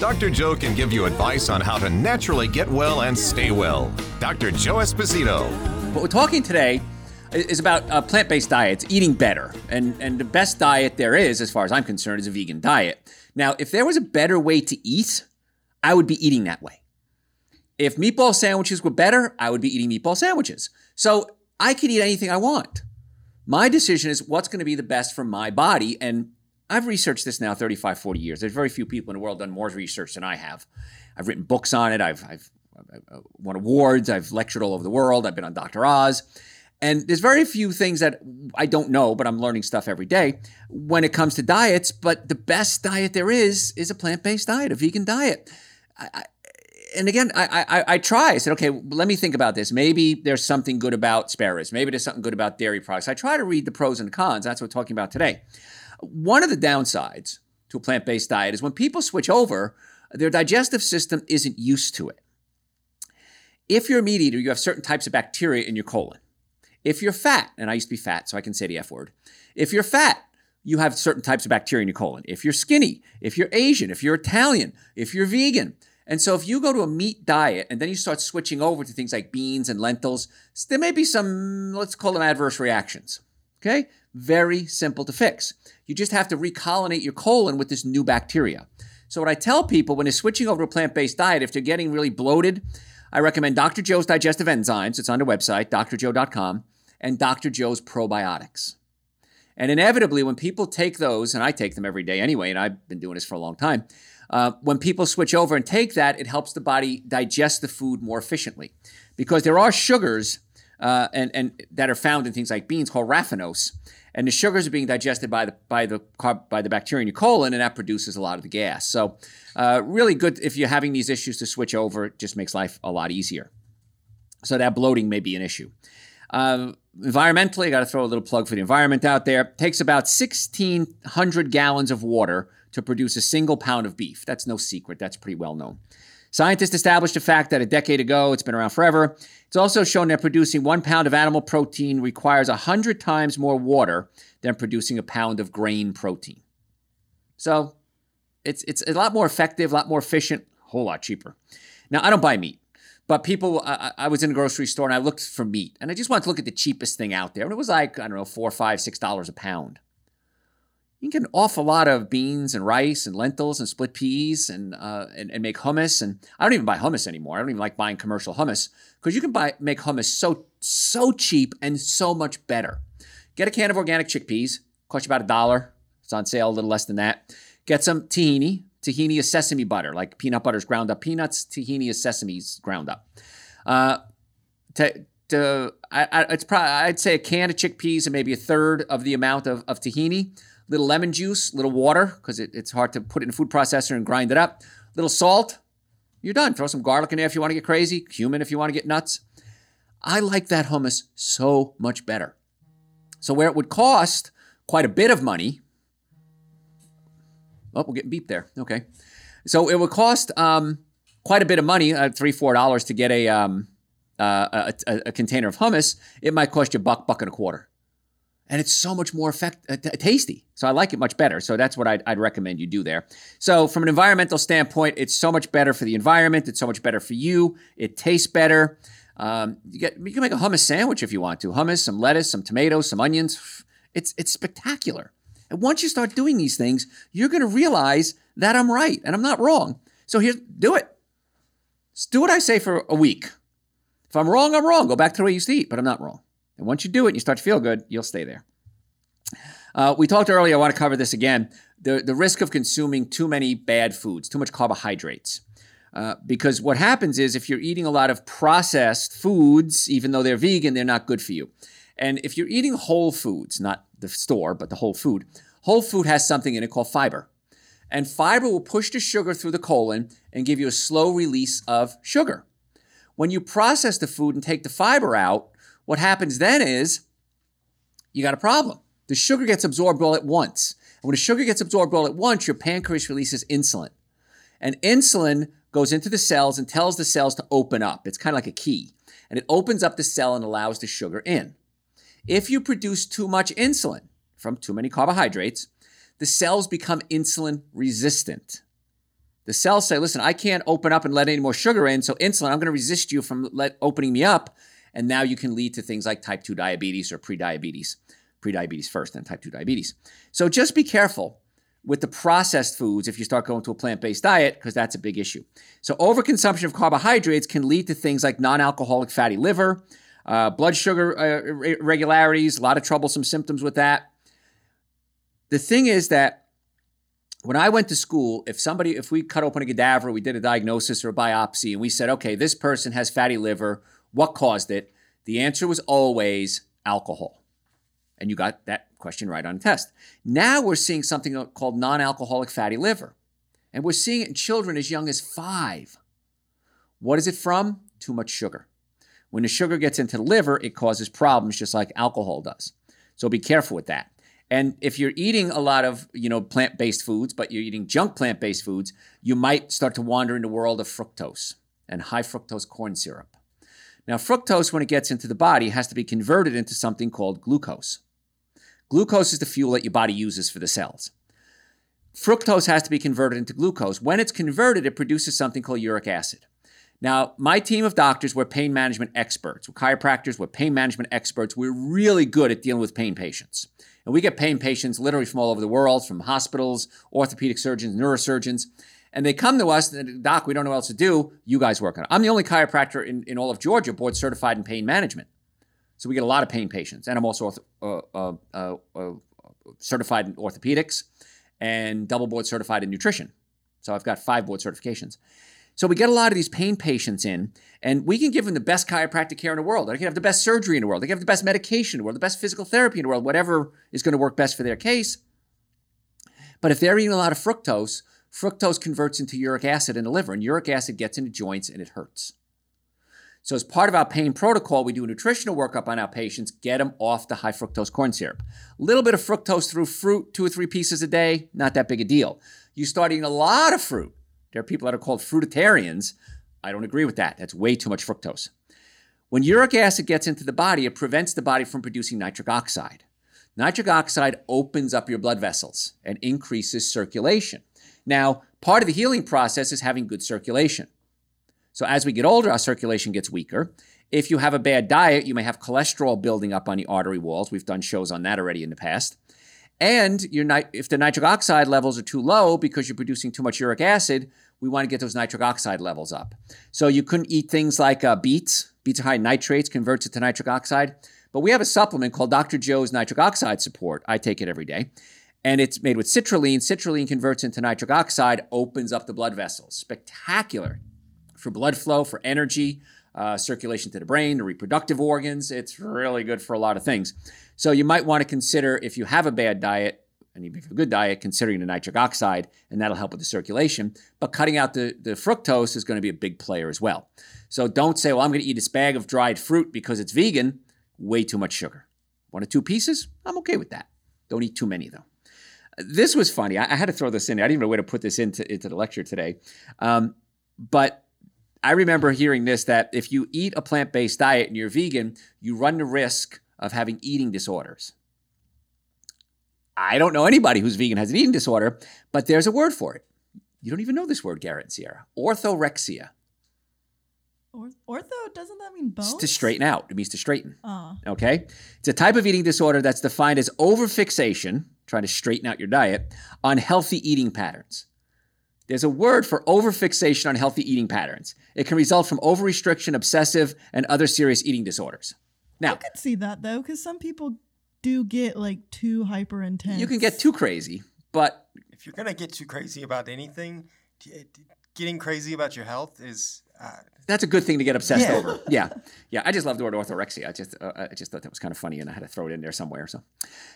Dr. Joe can give you advice on how to naturally get well and stay well. Dr. Joe Esposito. What we're talking today is about uh, plant-based diets, eating better, and and the best diet there is, as far as I'm concerned, is a vegan diet. Now, if there was a better way to eat, I would be eating that way. If meatball sandwiches were better, I would be eating meatball sandwiches. So I can eat anything I want. My decision is what's going to be the best for my body, and I've researched this now 35, 40 years. There's very few people in the world done more research than I have. I've written books on it. I've, I've, I've won awards. I've lectured all over the world. I've been on Dr. Oz. And there's very few things that I don't know, but I'm learning stuff every day when it comes to diets. But the best diet there is is a plant based diet, a vegan diet. I, I, and again, I, I, I try. I said, okay, let me think about this. Maybe there's something good about spare ribs. Maybe there's something good about dairy products. I try to read the pros and cons. That's what we're talking about today. One of the downsides to a plant based diet is when people switch over, their digestive system isn't used to it. If you're a meat eater, you have certain types of bacteria in your colon. If you're fat, and I used to be fat, so I can say the F word. If you're fat, you have certain types of bacteria in your colon. If you're skinny, if you're Asian, if you're Italian, if you're vegan. And so if you go to a meat diet and then you start switching over to things like beans and lentils, there may be some, let's call them adverse reactions. Okay? Very simple to fix. You just have to recolonate your colon with this new bacteria. So, what I tell people when they're switching over to a plant based diet, if they're getting really bloated, I recommend Dr. Joe's Digestive Enzymes. It's on the website, drjoe.com, and Dr. Joe's Probiotics. And inevitably, when people take those, and I take them every day anyway, and I've been doing this for a long time, uh, when people switch over and take that, it helps the body digest the food more efficiently. Because there are sugars uh, and, and that are found in things like beans called raffinose and the sugars are being digested by the by the by the bacteria in your colon, and that produces a lot of the gas. So, uh, really good if you're having these issues to switch over. It just makes life a lot easier. So that bloating may be an issue. Uh, environmentally, I got to throw a little plug for the environment out there. It takes about 1,600 gallons of water to produce a single pound of beef. That's no secret. That's pretty well known. Scientists established the fact that a decade ago, it's been around forever, it's also shown that producing one pound of animal protein requires 100 times more water than producing a pound of grain protein. So it's, it's a lot more effective, a lot more efficient, a whole lot cheaper. Now, I don't buy meat, but people, I, I was in a grocery store and I looked for meat and I just wanted to look at the cheapest thing out there. And it was like, I don't know, four, five, six dollars a pound you can get an awful lot of beans and rice and lentils and split peas and, uh, and, and make hummus. And I don't even buy hummus anymore. I don't even like buying commercial hummus because you can buy make hummus so so cheap and so much better. Get a can of organic chickpeas, cost you about a dollar. It's on sale a little less than that. Get some tahini. Tahini is sesame butter, like peanut butter is ground up peanuts. Tahini is sesame's ground up. Uh, to, to, I, I, it's probably I'd say a can of chickpeas and maybe a third of the amount of, of tahini little lemon juice, little water, because it, it's hard to put it in a food processor and grind it up, little salt, you're done. Throw some garlic in there if you want to get crazy, cumin if you want to get nuts. I like that hummus so much better. So, where it would cost quite a bit of money, oh, we're getting beep there. Okay. So, it would cost um, quite a bit of money, uh, three, four dollars to get a, um, uh, a, a, a container of hummus. It might cost you a buck, buck and a quarter and it's so much more effect, uh, t- tasty. So I like it much better. So that's what I'd, I'd, recommend you do there. So from an environmental standpoint, it's so much better for the environment. It's so much better for you. It tastes better. Um, you get you can make a hummus sandwich if you want to. Hummus, some lettuce, some tomatoes, some onions. It's it's spectacular. And once you start doing these things, you're going to realize that I'm right and I'm not wrong. So here, do it. Just do what I say for a week. If I'm wrong, I'm wrong. Go back to the way you used to eat, but I'm not wrong. And once you do it and you start to feel good, you'll stay there. Uh, we talked earlier, I want to cover this again the, the risk of consuming too many bad foods, too much carbohydrates. Uh, because what happens is if you're eating a lot of processed foods, even though they're vegan, they're not good for you. And if you're eating whole foods, not the store, but the whole food, whole food has something in it called fiber. And fiber will push the sugar through the colon and give you a slow release of sugar. When you process the food and take the fiber out, what happens then is you got a problem. The sugar gets absorbed all at once. And when the sugar gets absorbed all at once, your pancreas releases insulin. And insulin goes into the cells and tells the cells to open up. It's kind of like a key. And it opens up the cell and allows the sugar in. If you produce too much insulin from too many carbohydrates, the cells become insulin resistant. The cells say, listen, I can't open up and let any more sugar in, so insulin, I'm going to resist you from let, opening me up. And now you can lead to things like type 2 diabetes or prediabetes. Prediabetes first, then type 2 diabetes. So just be careful with the processed foods if you start going to a plant based diet, because that's a big issue. So, overconsumption of carbohydrates can lead to things like non alcoholic fatty liver, uh, blood sugar uh, irregularities, a lot of troublesome symptoms with that. The thing is that when I went to school, if somebody, if we cut open a cadaver, we did a diagnosis or a biopsy, and we said, okay, this person has fatty liver, what caused it? The answer was always alcohol. And you got that question right on test. Now we're seeing something called non alcoholic fatty liver. And we're seeing it in children as young as five. What is it from? Too much sugar. When the sugar gets into the liver, it causes problems just like alcohol does. So be careful with that. And if you're eating a lot of, you know, plant-based foods, but you're eating junk plant-based foods, you might start to wander in the world of fructose and high fructose corn syrup. Now, fructose, when it gets into the body, has to be converted into something called glucose. Glucose is the fuel that your body uses for the cells. Fructose has to be converted into glucose. When it's converted, it produces something called uric acid. Now, my team of doctors, we're pain management experts. We're chiropractors, we're pain management experts. We're really good at dealing with pain patients. And we get pain patients literally from all over the world, from hospitals, orthopedic surgeons, neurosurgeons. And they come to us, and Doc, we don't know what else to do. You guys work on it. I'm the only chiropractor in, in all of Georgia board certified in pain management. So we get a lot of pain patients. And I'm also uh, uh, uh, uh, certified in orthopedics and double board certified in nutrition. So I've got five board certifications. So we get a lot of these pain patients in, and we can give them the best chiropractic care in the world. They can have the best surgery in the world. They can have the best medication in the world, the best physical therapy in the world, whatever is going to work best for their case. But if they're eating a lot of fructose, fructose converts into uric acid in the liver, and uric acid gets into joints and it hurts. So, as part of our pain protocol, we do a nutritional workup on our patients, get them off the high fructose corn syrup. A little bit of fructose through fruit, two or three pieces a day, not that big a deal. You start eating a lot of fruit, there are people that are called fruitarians. I don't agree with that. That's way too much fructose. When uric acid gets into the body, it prevents the body from producing nitric oxide. Nitric oxide opens up your blood vessels and increases circulation. Now, part of the healing process is having good circulation. So, as we get older, our circulation gets weaker. If you have a bad diet, you may have cholesterol building up on the artery walls. We've done shows on that already in the past. And if the nitric oxide levels are too low because you're producing too much uric acid, we want to get those nitric oxide levels up. So you couldn't eat things like uh, beets. Beets are high in nitrates, converts it to nitric oxide. But we have a supplement called Dr. Joe's Nitric Oxide Support. I take it every day. And it's made with citrulline. Citrulline converts into nitric oxide, opens up the blood vessels. Spectacular for blood flow, for energy, uh, circulation to the brain, the reproductive organs. It's really good for a lot of things. So you might want to consider if you have a bad diet, and even if you a good diet, considering the nitric oxide, and that'll help with the circulation. But cutting out the, the fructose is going to be a big player as well. So don't say, well, I'm going to eat this bag of dried fruit because it's vegan. Way too much sugar. One or two pieces, I'm okay with that. Don't eat too many, though. This was funny. I, I had to throw this in. I didn't even know where to put this into, into the lecture today. Um, but I remember hearing this that if you eat a plant based diet and you're vegan, you run the risk of having eating disorders. I don't know anybody who's vegan has an eating disorder, but there's a word for it. You don't even know this word, Garrett and Sierra. Orthorexia. Or- ortho, doesn't that mean bones? It's to straighten out. It means to straighten. Oh. Okay? It's a type of eating disorder that's defined as overfixation, trying to straighten out your diet, on healthy eating patterns. There's a word for overfixation on healthy eating patterns. It can result from overrestriction, obsessive, and other serious eating disorders. Now, I could see that though, because some people do get like too hyper intense. you can get too crazy, but If you're gonna get too crazy about anything, d- d- getting crazy about your health is. Uh, that's a good thing to get obsessed Yeah. over. Yeah, yeah. I just love the word orthorexia. I just, uh, I just thought that was kind of funny, and I had to throw it in there somewhere. So,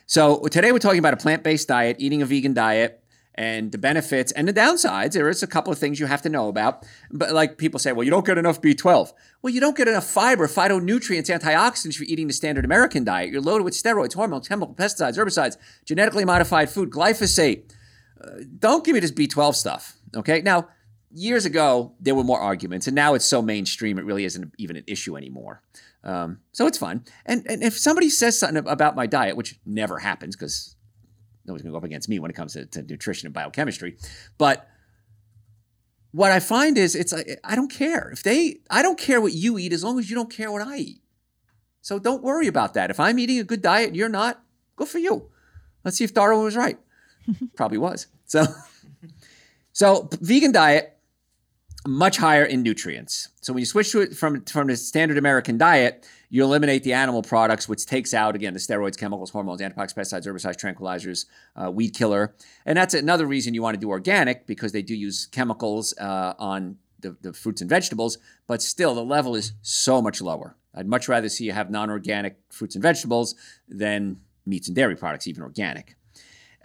so today we're talking about a plant-based diet, eating a vegan diet, and the benefits and the downsides. There is a couple of things you have to know about. But like people say, well, you don't get enough B12. Well, you don't get enough fiber, phytonutrients, antioxidants for eating the standard American diet. You're loaded with steroids, hormones, chemical pesticides, herbicides, genetically modified food, glyphosate. Uh, don't give me this B12 stuff. Okay. Now, years ago, there were more arguments, and now it's so mainstream, it really isn't even an issue anymore. Um, so it's fun. And, and if somebody says something about my diet, which never happens because nobody's going to go up against me when it comes to, to nutrition and biochemistry, but what I find is it's like, I don't care if they I don't care what you eat as long as you don't care what I eat. So don't worry about that. If I'm eating a good diet and you're not, good for you. Let's see if Darwin was right. Probably was. So so vegan diet much higher in nutrients. So when you switch to it from from the standard American diet, you eliminate the animal products, which takes out again the steroids, chemicals, hormones, antibiotics, pesticides, herbicides, tranquilizers, uh, weed killer, and that's another reason you want to do organic because they do use chemicals uh, on the, the fruits and vegetables, but still the level is so much lower. I'd much rather see you have non-organic fruits and vegetables than meats and dairy products, even organic.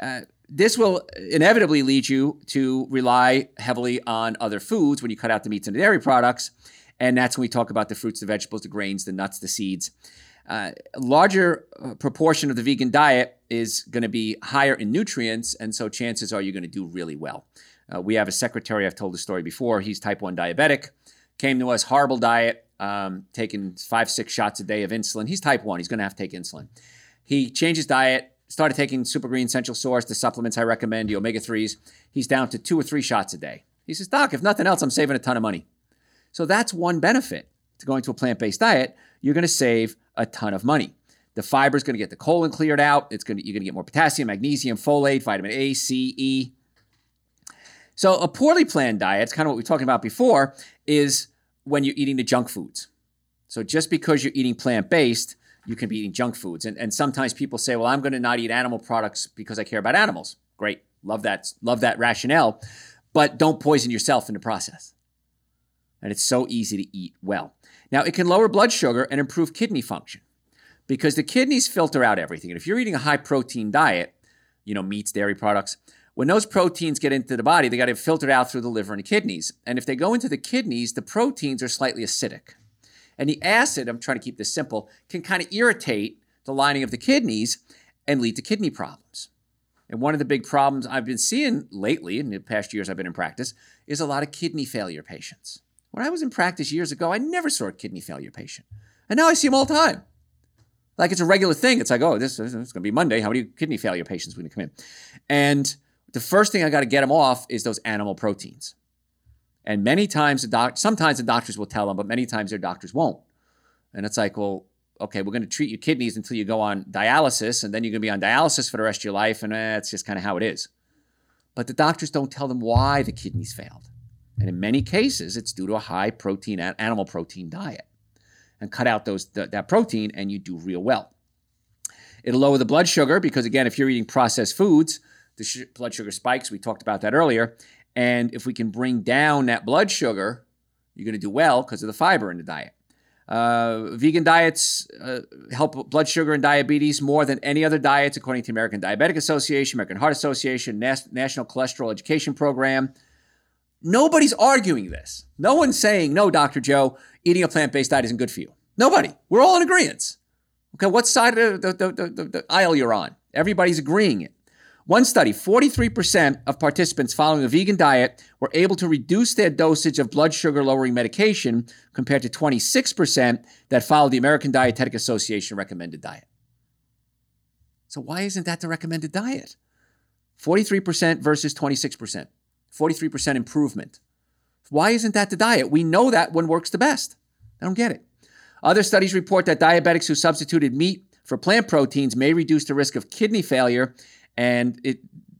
Uh, this will inevitably lead you to rely heavily on other foods when you cut out the meats and the dairy products. And that's when we talk about the fruits, the vegetables, the grains, the nuts, the seeds. Uh, a larger uh, proportion of the vegan diet is going to be higher in nutrients, and so chances are you're going to do really well. Uh, we have a secretary, I've told the story before, he's type 1 diabetic, came to us, horrible diet, um, taking five, six shots a day of insulin. He's type 1, he's going to have to take insulin. He changed his diet, started taking Super Green Essential Source, the supplements I recommend, the omega 3s. He's down to two or three shots a day. He says, Doc, if nothing else, I'm saving a ton of money. So that's one benefit to going to a plant based diet. You're going to save a ton of money. The fiber is going to get the colon cleared out. It's going to, you're going to get more potassium, magnesium, folate, vitamin A, C, E. So a poorly planned diet, it's kind of what we were talking about before, is when you're eating the junk foods. So just because you're eating plant based you can be eating junk foods. And, and sometimes people say, well, I'm going to not eat animal products because I care about animals. Great. Love that. Love that rationale. But don't poison yourself in the process. And it's so easy to eat well. Now, it can lower blood sugar and improve kidney function because the kidneys filter out everything. And if you're eating a high protein diet, you know, meats, dairy products, when those proteins get into the body, they got to filtered out through the liver and the kidneys. And if they go into the kidneys, the proteins are slightly acidic. And the acid, I'm trying to keep this simple, can kind of irritate the lining of the kidneys and lead to kidney problems. And one of the big problems I've been seeing lately, in the past years I've been in practice, is a lot of kidney failure patients. When I was in practice years ago, I never saw a kidney failure patient. And now I see them all the time. Like it's a regular thing. It's like, oh, this, this is going to be Monday. How many kidney failure patients are going to come in? And the first thing I got to get them off is those animal proteins. And many times the doc, sometimes the doctors will tell them, but many times their doctors won't. And it's like, well, okay, we're going to treat your kidneys until you go on dialysis, and then you're going to be on dialysis for the rest of your life, and eh, that's just kind of how it is. But the doctors don't tell them why the kidneys failed. And in many cases, it's due to a high protein, animal protein diet. And cut out those that protein, and you do real well. It'll lower the blood sugar because, again, if you're eating processed foods, the sh- blood sugar spikes. We talked about that earlier. And if we can bring down that blood sugar, you're going to do well because of the fiber in the diet. Uh, vegan diets uh, help blood sugar and diabetes more than any other diets, according to American Diabetic Association, American Heart Association, Nas- National Cholesterol Education Program. Nobody's arguing this. No one's saying, no, Dr. Joe, eating a plant based diet isn't good for you. Nobody. We're all in agreement. Okay, what side of the, the, the, the aisle you're on? Everybody's agreeing it. One study 43% of participants following a vegan diet were able to reduce their dosage of blood sugar lowering medication compared to 26% that followed the American Dietetic Association recommended diet. So, why isn't that the recommended diet? 43% versus 26%. 43% improvement. Why isn't that the diet? We know that one works the best. I don't get it. Other studies report that diabetics who substituted meat for plant proteins may reduce the risk of kidney failure and it,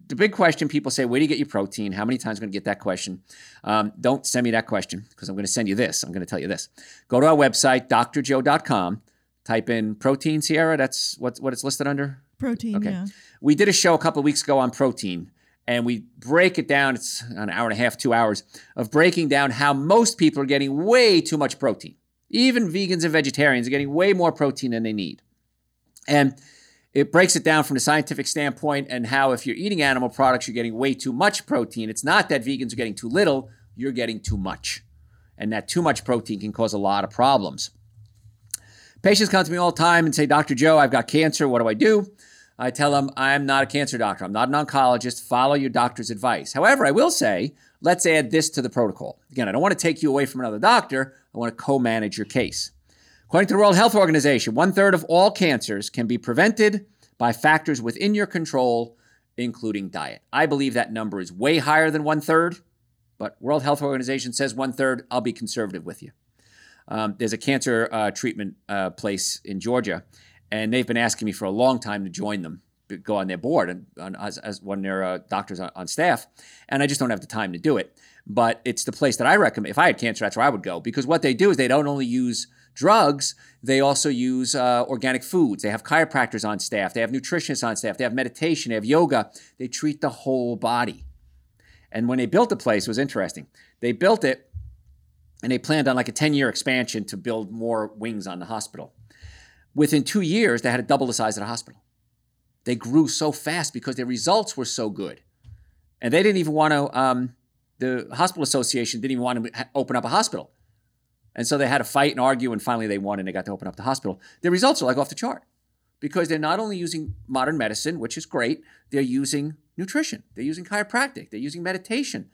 the big question people say, where do you get your protein? How many times am I going to get that question? Um, don't send me that question because I'm going to send you this. I'm going to tell you this. Go to our website, drjoe.com, type in protein, Sierra. That's what, what it's listed under? Protein, okay. yeah. We did a show a couple of weeks ago on protein and we break it down. It's an hour and a half, two hours of breaking down how most people are getting way too much protein. Even vegans and vegetarians are getting way more protein than they need. And it breaks it down from the scientific standpoint and how if you're eating animal products, you're getting way too much protein. It's not that vegans are getting too little, you're getting too much. And that too much protein can cause a lot of problems. Patients come to me all the time and say, Dr. Joe, I've got cancer. What do I do? I tell them, I'm not a cancer doctor. I'm not an oncologist. Follow your doctor's advice. However, I will say, let's add this to the protocol. Again, I don't want to take you away from another doctor. I want to co manage your case. According to the World Health Organization, one third of all cancers can be prevented by factors within your control, including diet. I believe that number is way higher than one third, but World Health Organization says one third. I'll be conservative with you. Um, there's a cancer uh, treatment uh, place in Georgia, and they've been asking me for a long time to join them, go on their board, and on, as, as, one of their uh, doctors on, on, staff, and I just don't have the time to do it. But it's the place that I recommend. If I had cancer, that's where I would go because what they do is they don't only use drugs, they also use uh, organic foods. They have chiropractors on staff, they have nutritionists on staff, they have meditation, they have yoga. They treat the whole body. And when they built the place, was interesting. They built it and they planned on like a 10 year expansion to build more wings on the hospital. Within two years, they had to double the size of the hospital. They grew so fast because their results were so good. And they didn't even want to, um, the hospital association didn't even want to open up a hospital. And so they had to fight and argue, and finally they won and they got to open up the hospital. The results are like off the chart because they're not only using modern medicine, which is great, they're using nutrition, they're using chiropractic, they're using meditation.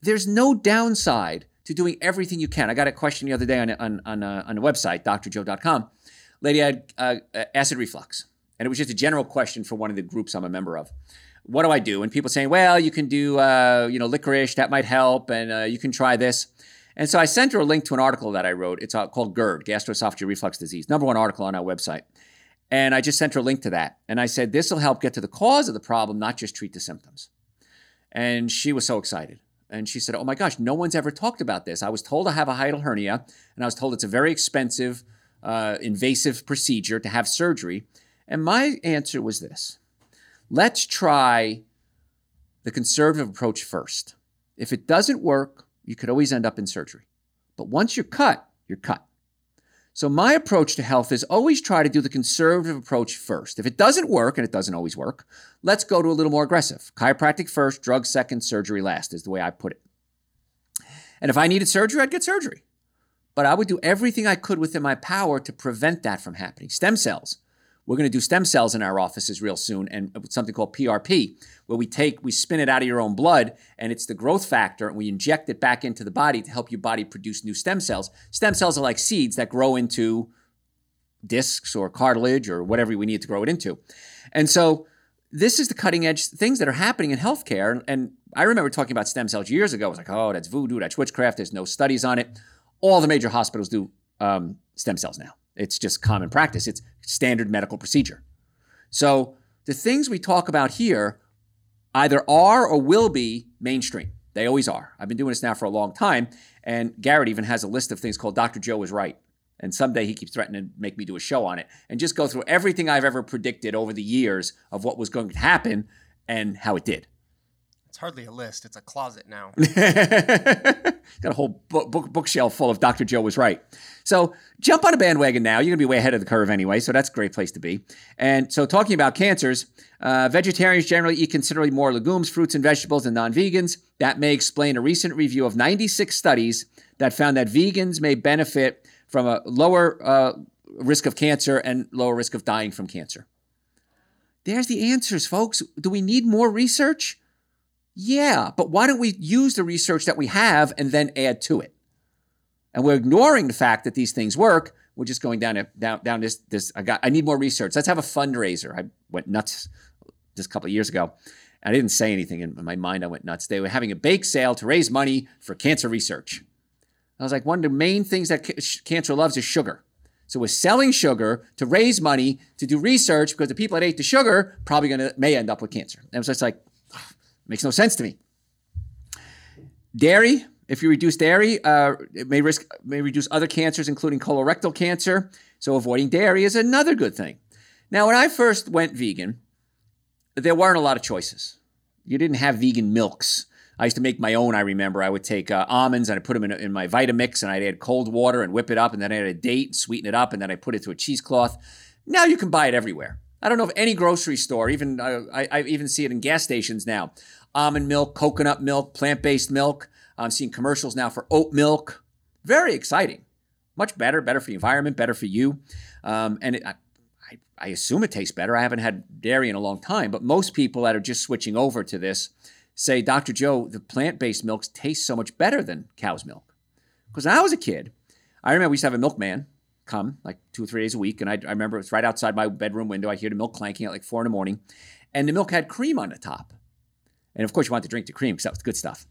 There's no downside to doing everything you can. I got a question the other day on on on, uh, on the website drjoe.com. Lady had uh, acid reflux, and it was just a general question for one of the groups I'm a member of. What do I do? And people saying, well, you can do uh, you know licorice that might help, and uh, you can try this. And so I sent her a link to an article that I wrote. It's uh, called GERD, gastroesophageal reflux disease, number one article on our website. And I just sent her a link to that. And I said, this will help get to the cause of the problem, not just treat the symptoms. And she was so excited. And she said, Oh my gosh, no one's ever talked about this. I was told I have a hiatal hernia, and I was told it's a very expensive, uh, invasive procedure to have surgery. And my answer was this let's try the conservative approach first. If it doesn't work, you could always end up in surgery. But once you're cut, you're cut. So my approach to health is always try to do the conservative approach first. If it doesn't work, and it doesn't always work, let's go to a little more aggressive. Chiropractic first, drug second, surgery last is the way I put it. And if I needed surgery, I'd get surgery. But I would do everything I could within my power to prevent that from happening. Stem cells. We're going to do stem cells in our offices real soon and something called PRP, where we take, we spin it out of your own blood and it's the growth factor and we inject it back into the body to help your body produce new stem cells. Stem cells are like seeds that grow into discs or cartilage or whatever we need to grow it into. And so this is the cutting edge things that are happening in healthcare. And I remember talking about stem cells years ago. I was like, oh, that's voodoo, that's witchcraft. There's no studies on it. All the major hospitals do um, stem cells now. It's just common practice. It's standard medical procedure. So the things we talk about here either are or will be mainstream. They always are. I've been doing this now for a long time. And Garrett even has a list of things called Dr. Joe is right. And someday he keeps threatening to make me do a show on it and just go through everything I've ever predicted over the years of what was going to happen and how it did. It's hardly a list; it's a closet now. Got a whole book, book, bookshelf full of Dr. Joe was right. So jump on a bandwagon now. You're gonna be way ahead of the curve anyway, so that's a great place to be. And so talking about cancers, uh, vegetarians generally eat considerably more legumes, fruits, and vegetables than non-vegans. That may explain a recent review of 96 studies that found that vegans may benefit from a lower uh, risk of cancer and lower risk of dying from cancer. There's the answers, folks. Do we need more research? Yeah, but why don't we use the research that we have and then add to it? And we're ignoring the fact that these things work. We're just going down down down this this. I got. I need more research. Let's have a fundraiser. I went nuts just a couple of years ago. I didn't say anything in my mind. I went nuts. They were having a bake sale to raise money for cancer research. I was like, one of the main things that cancer loves is sugar. So we're selling sugar to raise money to do research because the people that ate the sugar probably gonna may end up with cancer. And so it's like, Makes no sense to me. Dairy, if you reduce dairy, uh, it may risk may reduce other cancers, including colorectal cancer. So avoiding dairy is another good thing. Now, when I first went vegan, there weren't a lot of choices. You didn't have vegan milks. I used to make my own. I remember I would take uh, almonds and I put them in, in, my Vitamix and I'd add cold water and whip it up and then I had a date, sweeten it up, and then I put it to a cheesecloth. Now you can buy it everywhere. I don't know if any grocery store, even I, I even see it in gas stations now. Almond milk, coconut milk, plant based milk. I'm seeing commercials now for oat milk. Very exciting. Much better, better for the environment, better for you. Um, and it, I, I assume it tastes better. I haven't had dairy in a long time, but most people that are just switching over to this say, Dr. Joe, the plant based milks taste so much better than cow's milk. Because when I was a kid, I remember we used to have a milkman come like two or three days a week. And I, I remember it's right outside my bedroom window. I hear the milk clanking at like four in the morning. And the milk had cream on the top. And of course, you want to drink the cream because that was good stuff.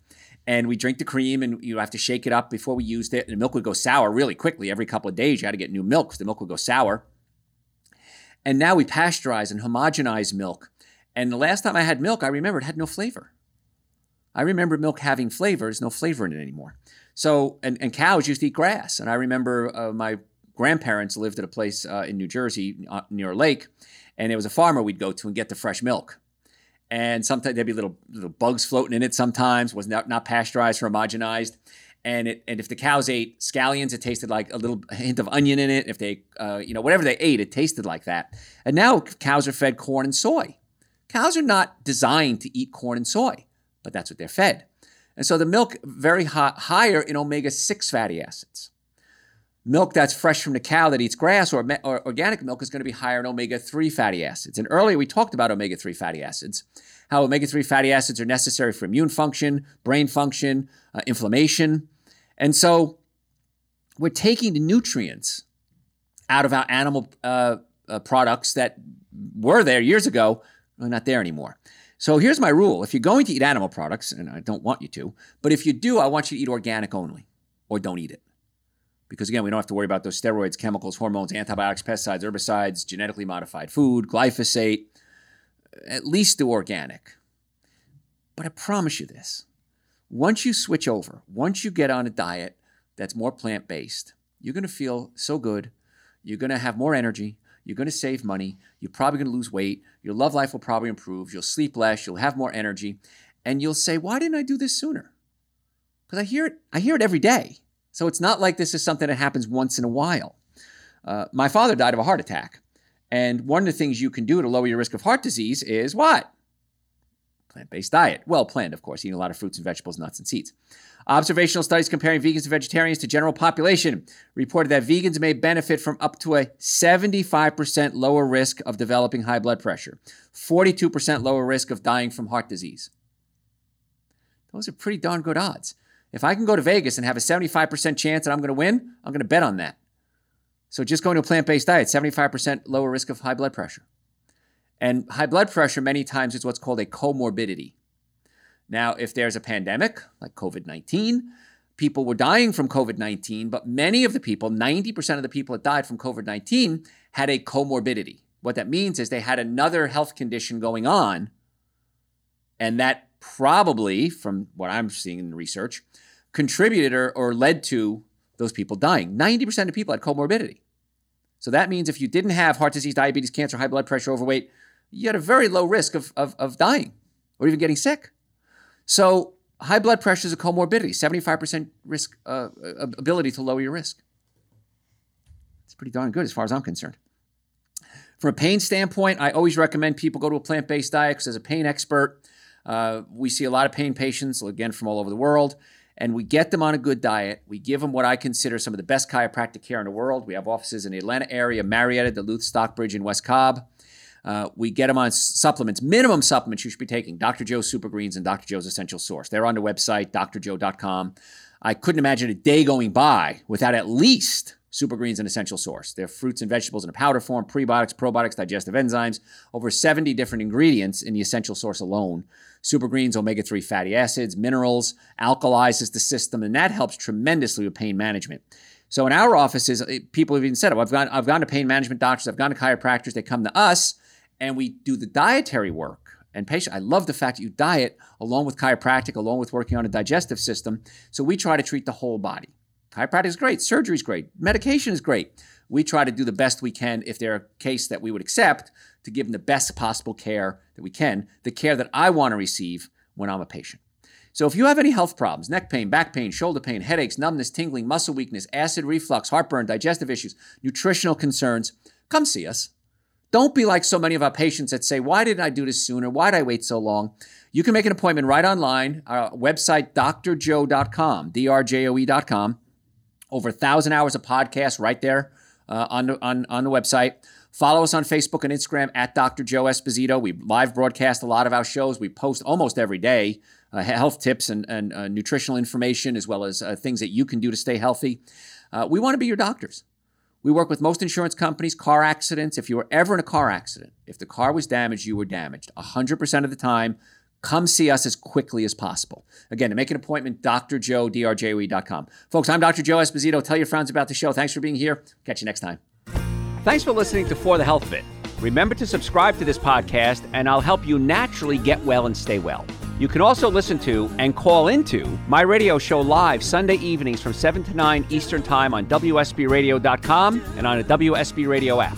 And we drink the cream and you have to shake it up before we used it. And the milk would go sour really quickly. Every couple of days, you had to get new milk because the milk would go sour. And now we pasteurize and homogenize milk. And the last time I had milk, I remember it had no flavor. I remember milk having flavor. There's no flavor in it anymore. So, and, and cows used to eat grass. And I remember uh, my grandparents lived at a place uh, in New Jersey uh, near a lake, and there was a farmer we'd go to and get the fresh milk. And sometimes there'd be little little bugs floating in it. Sometimes was not not pasteurized or homogenized. And it and if the cows ate scallions, it tasted like a little hint of onion in it. If they, uh, you know, whatever they ate, it tasted like that. And now cows are fed corn and soy. Cows are not designed to eat corn and soy, but that's what they're fed. And so the milk very high, higher in omega six fatty acids milk that's fresh from the cow that eats grass or, or organic milk is going to be higher in omega 3 fatty acids. And earlier we talked about omega 3 fatty acids, how omega 3 fatty acids are necessary for immune function, brain function, uh, inflammation. And so we're taking the nutrients out of our animal uh, uh, products that were there years ago, are not there anymore. So here's my rule if you're going to eat animal products, and I don't want you to, but if you do, I want you to eat organic only or don't eat it because again, we don't have to worry about those steroids, chemicals, hormones, antibiotics, pesticides, herbicides, genetically modified food, glyphosate, at least do organic. But I promise you this once you switch over, once you get on a diet that's more plant based, you're going to feel so good. You're going to have more energy. You're going to save money. You're probably going to lose weight. Your love life will probably improve. You'll sleep less. You'll have more energy. And you'll say, why didn't I do this sooner? Because I hear it, I hear it every day. So it's not like this is something that happens once in a while. Uh, my father died of a heart attack. And one of the things you can do to lower your risk of heart disease is what? Plant based diet. Well planned, of course, eating a lot of fruits and vegetables, nuts, and seeds. Observational studies comparing vegans and vegetarians to general population reported that vegans may benefit from up to a 75% lower risk of developing high blood pressure, 42% lower risk of dying from heart disease. Those are pretty darn good odds. If I can go to Vegas and have a 75% chance that I'm going to win, I'm going to bet on that. So just going to a plant based diet, 75% lower risk of high blood pressure. And high blood pressure, many times, is what's called a comorbidity. Now, if there's a pandemic like COVID 19, people were dying from COVID 19, but many of the people, 90% of the people that died from COVID 19, had a comorbidity. What that means is they had another health condition going on, and that probably, from what I'm seeing in the research, contributed or, or led to those people dying. 90% of people had comorbidity. So that means if you didn't have heart disease, diabetes, cancer, high blood pressure, overweight, you had a very low risk of, of, of dying or even getting sick. So high blood pressure is a comorbidity, 75% risk uh, ability to lower your risk. It's pretty darn good as far as I'm concerned. From a pain standpoint, I always recommend people go to a plant based diet because, as a pain expert, uh, we see a lot of pain patients, again, from all over the world, and we get them on a good diet. We give them what I consider some of the best chiropractic care in the world. We have offices in the Atlanta area, Marietta, Duluth, Stockbridge, and West Cobb. Uh, we get them on supplements, minimum supplements you should be taking Dr. Joe's Super Greens and Dr. Joe's Essential Source. They're on the website, drjoe.com. I couldn't imagine a day going by without at least Super Greens and Essential Source. They're fruits and vegetables in a powder form, prebiotics, probiotics, digestive enzymes, over 70 different ingredients in the Essential Source alone super greens, omega 3 fatty acids, minerals, alkalizes the system, and that helps tremendously with pain management. So in our offices, eh, people have even said, oh, I've gone, I've gone to pain management doctors, I've gone to chiropractors, they come to us, and we do the dietary work. And patient, I love the fact that you diet along with chiropractic, along with working on a digestive system. So we try to treat the whole body. Chiropractic is great, surgery is great, medication is great. We try to do the best we can if they're a case that we would accept to give them the best possible care that we can, the care that I want to receive when I'm a patient. So if you have any health problems, neck pain, back pain, shoulder pain, headaches, numbness, tingling, muscle weakness, acid reflux, heartburn, digestive issues, nutritional concerns, come see us. Don't be like so many of our patients that say, Why didn't I do this sooner? Why did I wait so long? You can make an appointment right online, our website, drjoe.com, drjoe.com. Over a thousand hours of podcasts right there uh, on, the, on, on the website. Follow us on Facebook and Instagram at Dr. Joe Esposito. We live broadcast a lot of our shows. We post almost every day uh, health tips and, and uh, nutritional information, as well as uh, things that you can do to stay healthy. Uh, we want to be your doctors. We work with most insurance companies, car accidents. If you were ever in a car accident, if the car was damaged, you were damaged. 100% of the time, come see us as quickly as possible. Again, to make an appointment, drjoe, drjoe.com. Folks, I'm Dr. Joe Esposito. Tell your friends about the show. Thanks for being here. Catch you next time. Thanks for listening to For the Health of It. Remember to subscribe to this podcast, and I'll help you naturally get well and stay well. You can also listen to and call into my radio show live Sunday evenings from 7 to 9 Eastern Time on WSBRadio.com and on a WSB Radio app.